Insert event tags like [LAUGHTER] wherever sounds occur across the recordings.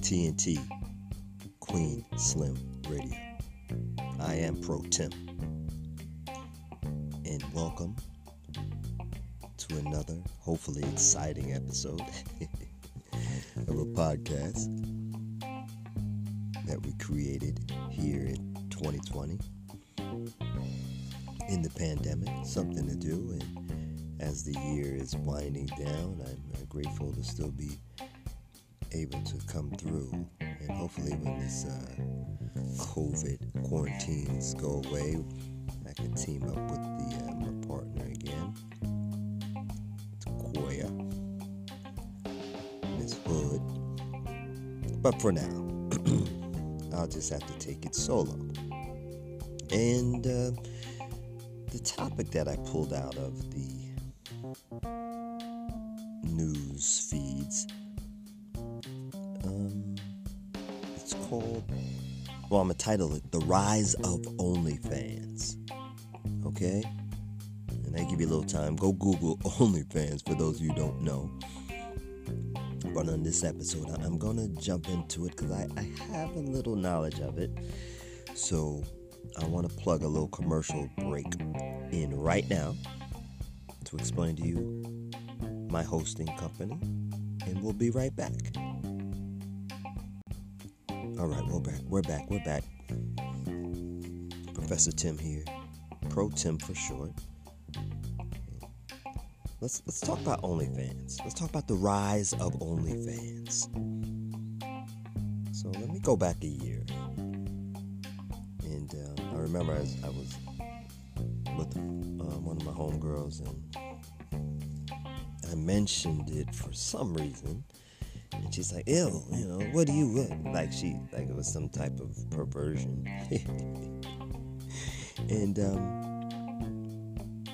TNT Queen Slim Radio. I am Pro Tim. And welcome to another, hopefully exciting episode [LAUGHS] of a podcast that we created here in 2020 in the pandemic. Something to do. And as the year is winding down, I'm grateful to still be able to come through. And hopefully, when this uh, COVID quarantines go away, I can team up with the uh, my partner again. Koya, Miss Hood. But for now, [CLEARS THROAT] I'll just have to take it solo. And uh, the topic that I pulled out of the news feeds um, it's called, well, I'm going to title it The Rise of OnlyFans. Okay? And I give you a little time. Go Google [LAUGHS] OnlyFans for those of you don't know. But on this episode, I'm going to jump into it because I, I have a little knowledge of it. So I want to plug a little commercial break in right now to explain to you my hosting company. And we'll be right back. All right, we're back. We're back. We're back. Professor Tim here, Pro Tim for short. Let's let's talk about OnlyFans. Let's talk about the rise of OnlyFans. So let me go back a year, and uh, I remember as I was with one of my homegirls, and I mentioned it for some reason and she's like, ew, you know, what do you want? Like she, like it was some type of perversion. [LAUGHS] and, um,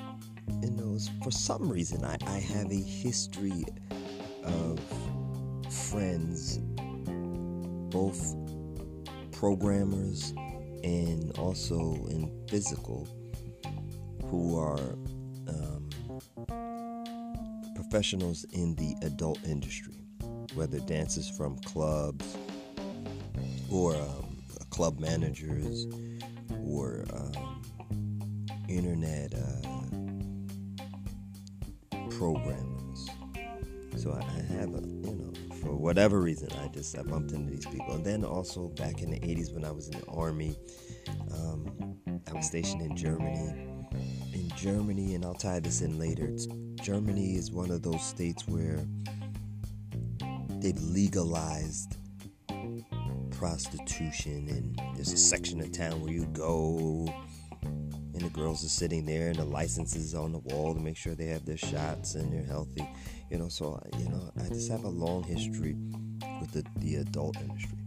you know, for some reason, I, I have a history of friends, both programmers and also in physical, who are um, professionals in the adult industry whether dancers from clubs or um, club managers or um, internet uh, programmers. So I, I have a, you know, for whatever reason, I just I bumped into these people. And then also back in the 80s when I was in the army, um, I was stationed in Germany. Germany, and I'll tie this in later, Germany is one of those states where they've legalized prostitution and there's a section of town where you go and the girls are sitting there and the licenses on the wall to make sure they have their shots and they're healthy. You know so you know i just have a long history with the, the adult industry.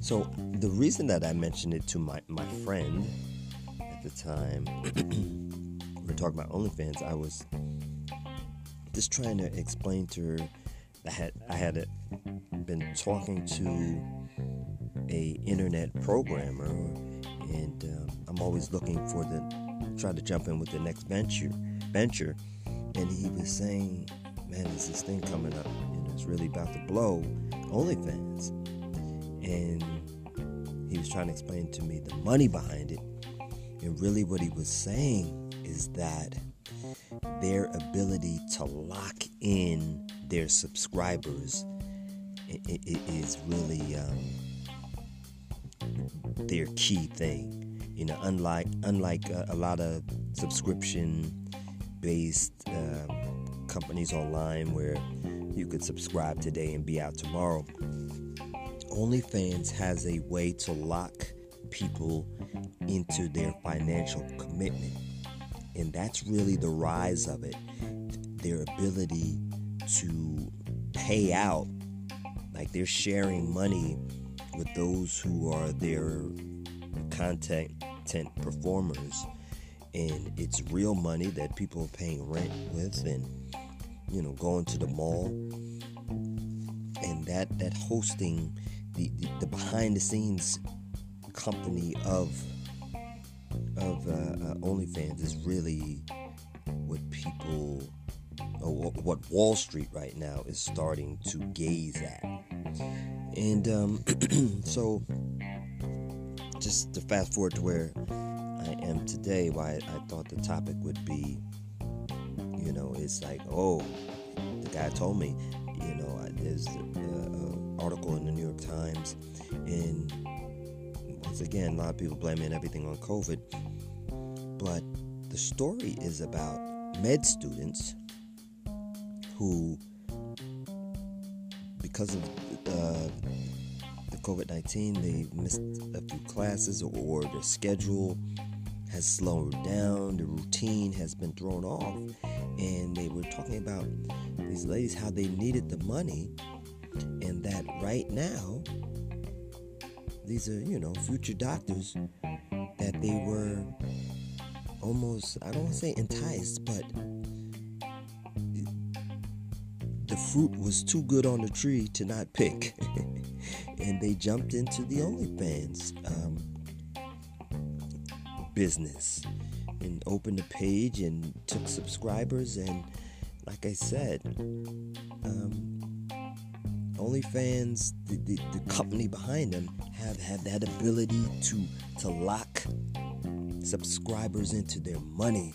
So the reason that i mentioned it to my, my friend at the time [CLEARS THROAT] are talking about onlyfans i was just trying to explain to her I had I had been talking to a internet programmer, and um, I'm always looking for the try to jump in with the next venture venture, and he was saying, "Man, there's this thing coming up, and it's really about to blow, OnlyFans," and he was trying to explain to me the money behind it, and really what he was saying is that their ability to lock in their subscribers is really um, their key thing. You know, unlike unlike uh, a lot of subscription based um, companies online where you could subscribe today and be out tomorrow. OnlyFans has a way to lock people into their financial commitment. And that's really the rise of it. Their ability to pay out, like they're sharing money with those who are their content performers, and it's real money that people are paying rent with, and you know, going to the mall, and that that hosting the, the, the behind the scenes company of of uh, uh, OnlyFans is really what people or what Wall Street right now is starting to gaze at. And um, [CLEARS THROAT] so, just to fast forward to where I am today, why I thought the topic would be, you know, it's like, oh, the guy told me, you know, there's an article in the New York Times, and once again, a lot of people blaming everything on COVID, but the story is about med students who, because of uh, the COVID 19, they missed a few classes or their schedule has slowed down, the routine has been thrown off. And they were talking about these ladies, how they needed the money, and that right now, these are, you know, future doctors, that they were almost, I don't want to say enticed, but the fruit was too good on the tree to not pick. [LAUGHS] and they jumped into the OnlyFans um, business and opened a page and took subscribers. And like I said, um, OnlyFans, the, the, the company behind them, have, have that ability to, to lock subscribers into their money.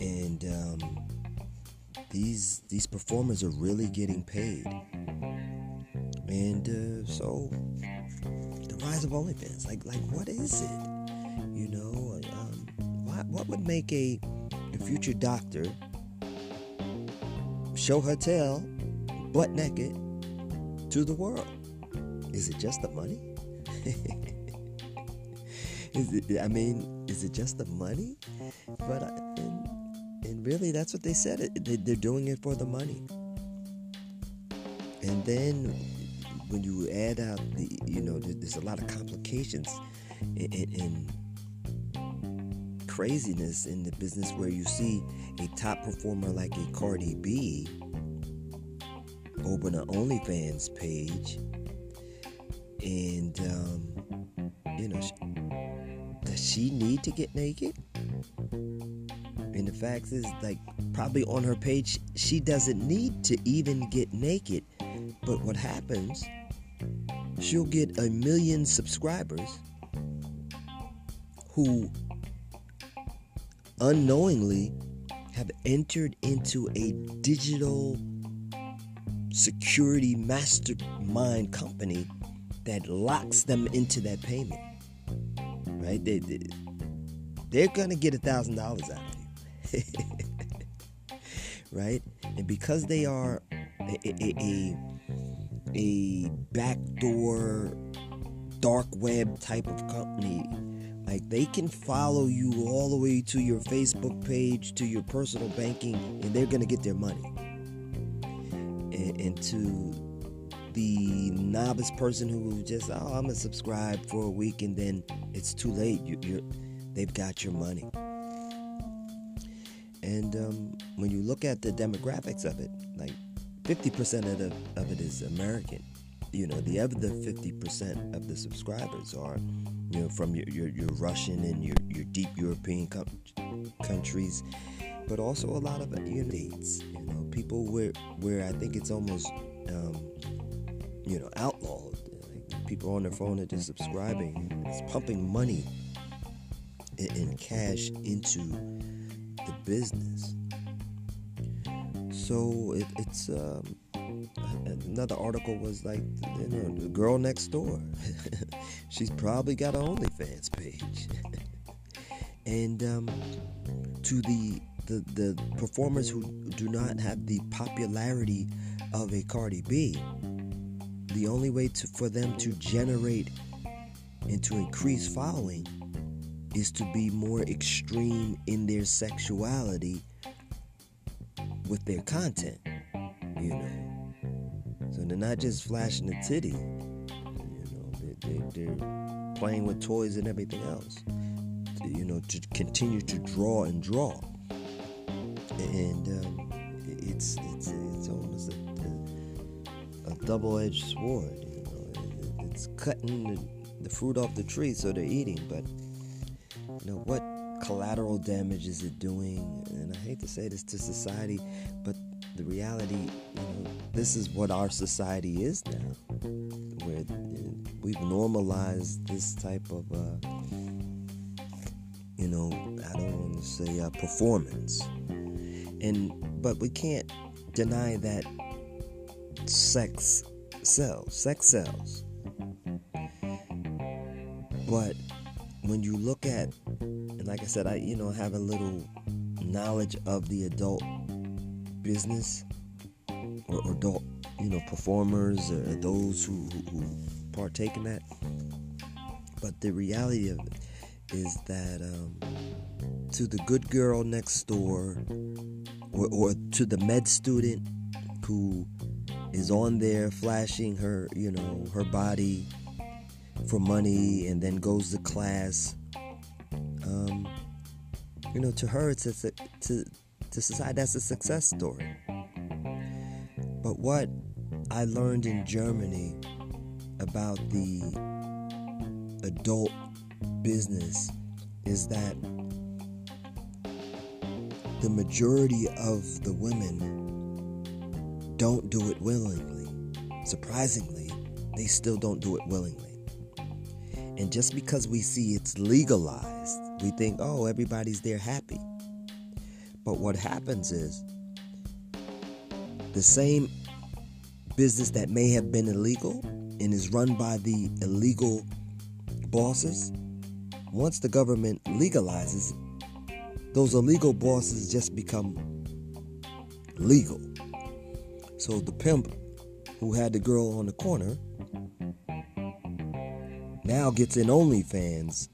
And um, these these performers are really getting paid. And uh, so the rise of OnlyFans, like like what is it? You know, um, what what would make a, a future doctor show her tail butt naked to the world? Is it just the money? [LAUGHS] it, I mean, is it just the money? But I, really, that's what they said. They're doing it for the money. And then when you add out the, you know, there's a lot of complications and, craziness in the business where you see a top performer like a Cardi B open an OnlyFans page, and um, you know, she need to get naked? And the fact is, like, probably on her page, she doesn't need to even get naked. But what happens, she'll get a million subscribers who unknowingly have entered into a digital security mastermind company that locks them into that payment. Right? They, they, they're to get a $1,000 out of you, [LAUGHS] right? And because they are a, a, a, a backdoor dark web type of company, like they can follow you all the way to your Facebook page, to your personal banking, and they're gonna get their money. And, and to the novice person who just oh I'm gonna subscribe for a week and then it's too late. You, they've got your money. And um, when you look at the demographics of it, like 50% of, the, of it is American. You know, the other 50% of the subscribers are, you know, from your, your, your Russian and your, your deep European countries, but also a lot of states. You know, people where where I think it's almost, um, you know, outlawed. People on their phone are just subscribing. It's pumping money and cash into the business. So it, it's um, another article was like you know the girl next door. [LAUGHS] She's probably got an OnlyFans page, [LAUGHS] and um, to the, the the performers who do not have the popularity of a Cardi B, the only way to, for them to generate and to increase following is to be more extreme in their sexuality with their content, you know. So they're not just flashing the titty, you know, they, are playing with toys and everything else, you know, to continue to draw and draw. And um, it's, it's, it's almost double-edged sword, you know. It's cutting the, fruit off the tree so they're eating, but you know what collateral damage is it doing? And I hate to say this to society, but the reality, you know, this is what our society is now, where we've normalized this type of, uh, you know, I don't want to say uh, performance, and but we can't deny that sex sells, sex sells. But when you look at, and like I said, I you know have a little knowledge of the adult business or adult you know performers or those who, who, partake in that. But the reality of it is that um, to the good girl next door, or, or to the med student who is on there flashing her, you know, her body for money and then goes to class. Um, you know, to her, it's a, to to society that's a success story. But what I learned in Germany about the adult business is that the majority of the women don't do it willingly. Surprisingly, they still don't do it willingly. And just because we see it's legalized, we think, oh, everybody's there happy. But what happens is the same business that may have been illegal and is run by the illegal bosses, once the government legalizes those illegal bosses just become legal. So the pimp who had the girl on the corner now gets an OnlyFans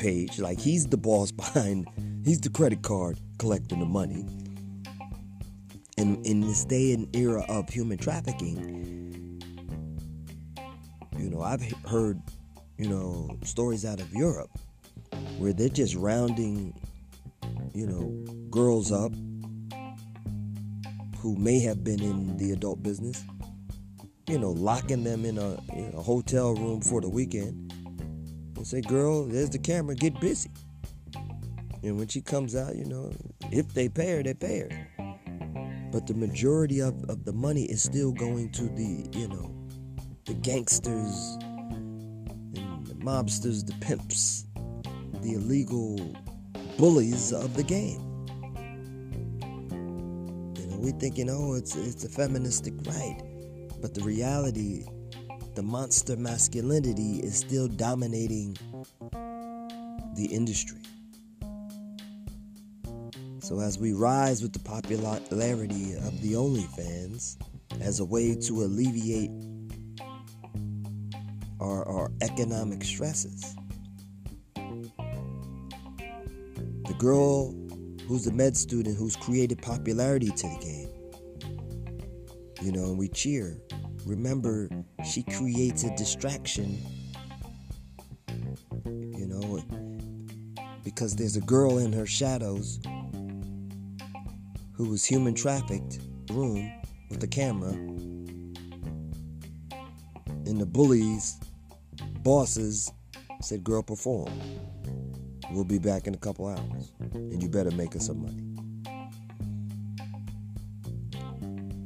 page. Like he's the boss [LAUGHS] behind, he's the credit card collecting the money. And in this day and era of human trafficking, you know, I've heard, you know, stories out of Europe where they're just rounding you know, girls up who may have been in the adult business, you know, locking them in a, in a hotel room for the weekend and say, girl, there's the camera, get busy. And when she comes out, you know, if they pay her, they pay her. But the majority of, of the money is still going to the, you know, the gangsters and the mobsters, the pimps, the illegal bullies of the game. We thinking, oh, it's it's a feministic right, but the reality, the monster masculinity is still dominating the industry. So as we rise with the popularity of the OnlyFans as a way to alleviate our, our economic stresses, the girl who's the med student who's created popularity to the game. You know, and we cheer. Remember, she creates a distraction, you know, because there's a girl in her shadows who was human trafficked room with the camera and the bullies bosses said girl perform We'll be back in a couple hours, and you better make us some money.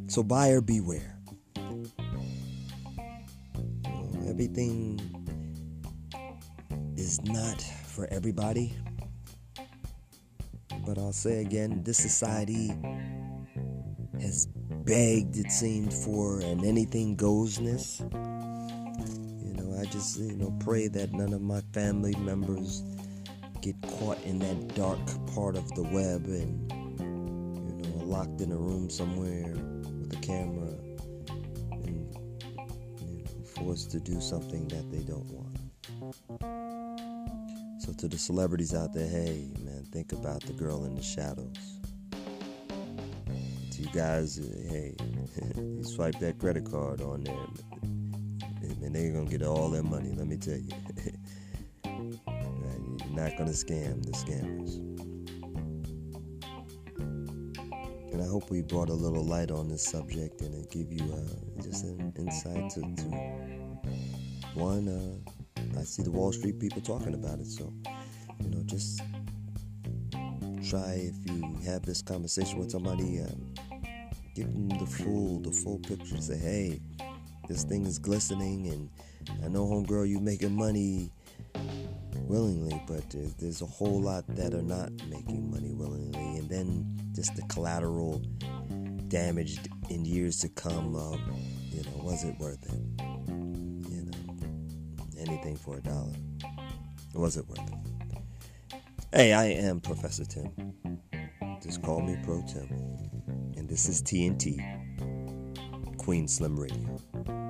So, buyer beware. everything is not for everybody. But I'll say again, this society has begged, it seemed, for an anything goesness. You know, I just, you know, pray that none of my family members get caught in that dark part of the web and you know locked in a room somewhere with a camera and you know, forced to do something that they don't want. So to the celebrities out there, hey man, think about the girl in the shadows. To you guys, hey, [LAUGHS] you swipe that credit card on there, and they're gonna get all their money. Let me tell you. [LAUGHS] not going to scam the scammers. And I hope we brought a little light on this subject and give you uh, just an insight to, to one. Uh, I see the Wall Street people talking about it, so you know, just try if you have this conversation with somebody, um, give them the full, the full picture. Say, hey, this thing is glistening, and I know, homegirl, you making money willingly, but there's, there's a whole lot that are not making money willingly, and then just the collateral damage in years to come. Um, you know, was it worth it? You know, anything for a dollar. Was it worth it? Hey, I am Professor Tim. Just call me Pro Tim. And this is TNT, Queen Slim Radio.